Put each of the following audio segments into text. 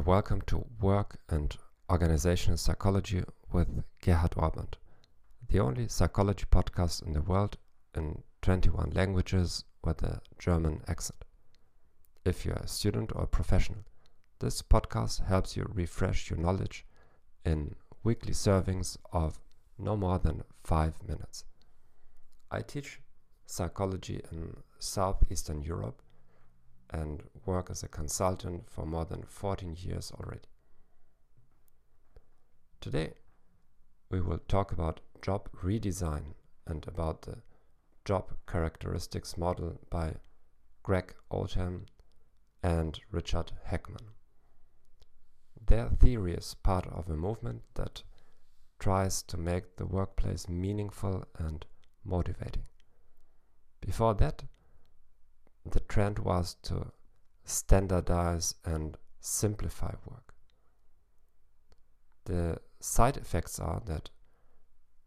welcome to Work and Organizational Psychology with Gerhard Orband, the only psychology podcast in the world in 21 languages with a German accent. If you're a student or a professional, this podcast helps you refresh your knowledge in weekly servings of no more than five minutes. I teach psychology in Southeastern Europe and work as a consultant for more than 14 years already. Today, we will talk about job redesign and about the job characteristics model by Greg Oldham and Richard Hackman. Their theory is part of a movement that tries to make the workplace meaningful and motivating. Before that, the trend was to standardize and simplify work. The side effects are that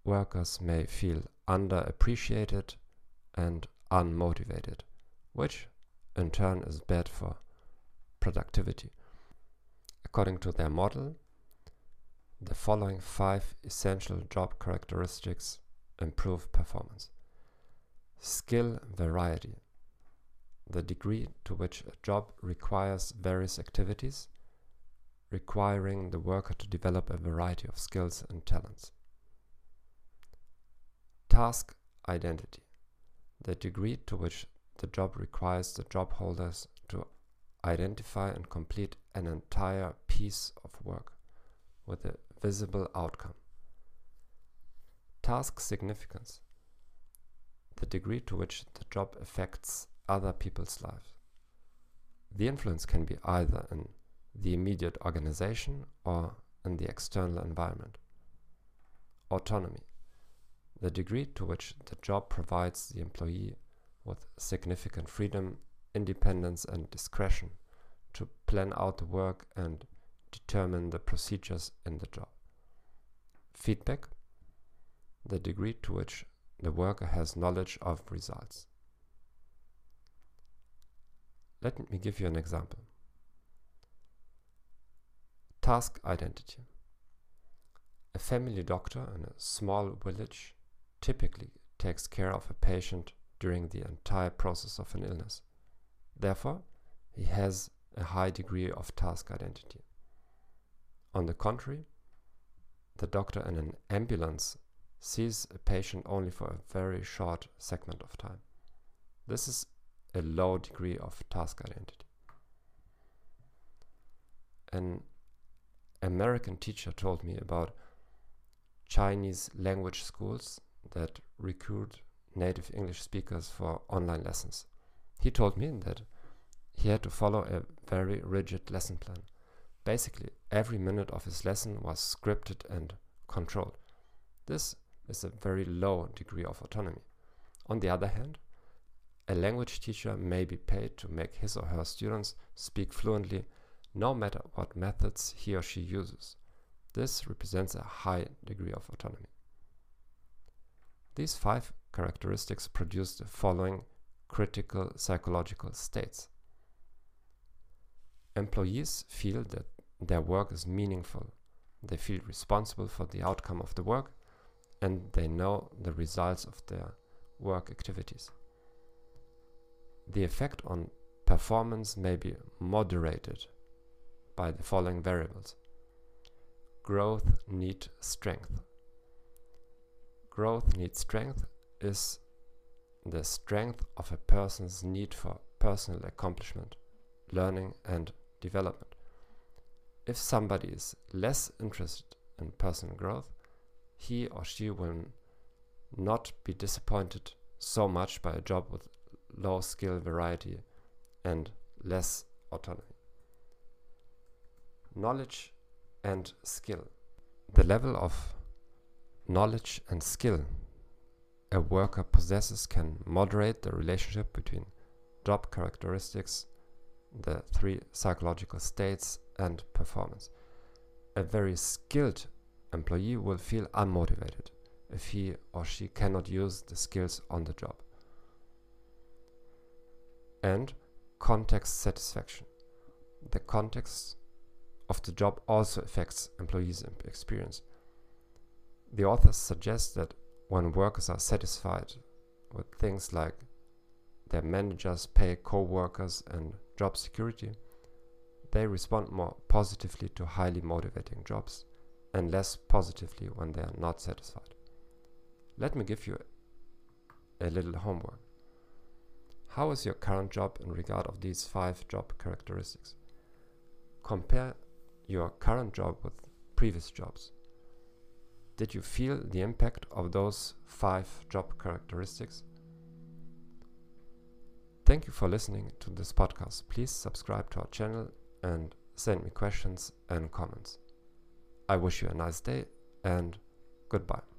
workers may feel underappreciated and unmotivated, which in turn is bad for productivity. According to their model, the following five essential job characteristics improve performance skill variety the degree to which a job requires various activities, requiring the worker to develop a variety of skills and talents. Task identity, the degree to which the job requires the job holders to identify and complete an entire piece of work with a visible outcome. Task significance, the degree to which the job affects other people's lives. The influence can be either in the immediate organization or in the external environment. Autonomy, the degree to which the job provides the employee with significant freedom, independence, and discretion to plan out the work and determine the procedures in the job. Feedback, the degree to which the worker has knowledge of results. Let me give you an example. Task identity. A family doctor in a small village typically takes care of a patient during the entire process of an illness. Therefore, he has a high degree of task identity. On the contrary, the doctor in an ambulance sees a patient only for a very short segment of time. This is a low degree of task identity. An American teacher told me about Chinese language schools that recruit native English speakers for online lessons. He told me that he had to follow a very rigid lesson plan. Basically, every minute of his lesson was scripted and controlled. This is a very low degree of autonomy. On the other hand, a language teacher may be paid to make his or her students speak fluently no matter what methods he or she uses. This represents a high degree of autonomy. These five characteristics produce the following critical psychological states. Employees feel that their work is meaningful, they feel responsible for the outcome of the work, and they know the results of their work activities the effect on performance may be moderated by the following variables. Growth need strength. Growth need strength is the strength of a person's need for personal accomplishment, learning and development. If somebody is less interested in personal growth, he or she will not be disappointed so much by a job with low skill variety and less autonomy. Knowledge and skill. The level of knowledge and skill a worker possesses can moderate the relationship between job characteristics, the three psychological states, and performance. A very skilled employee will feel unmotivated if he or she cannot use the skills on the job and context satisfaction. The context of the job also affects employees' experience. The authors suggest that when workers are satisfied with things like their managers pay co-workers and job security, they respond more positively to highly motivating jobs and less positively when they are not satisfied. Let me give you a little homework. How is your current job in regard of these five job characteristics? Compare your current job with previous jobs. Did you feel the impact of those five job characteristics? Thank you for listening to this podcast. Please subscribe to our channel and send me questions and comments. I wish you a nice day and goodbye.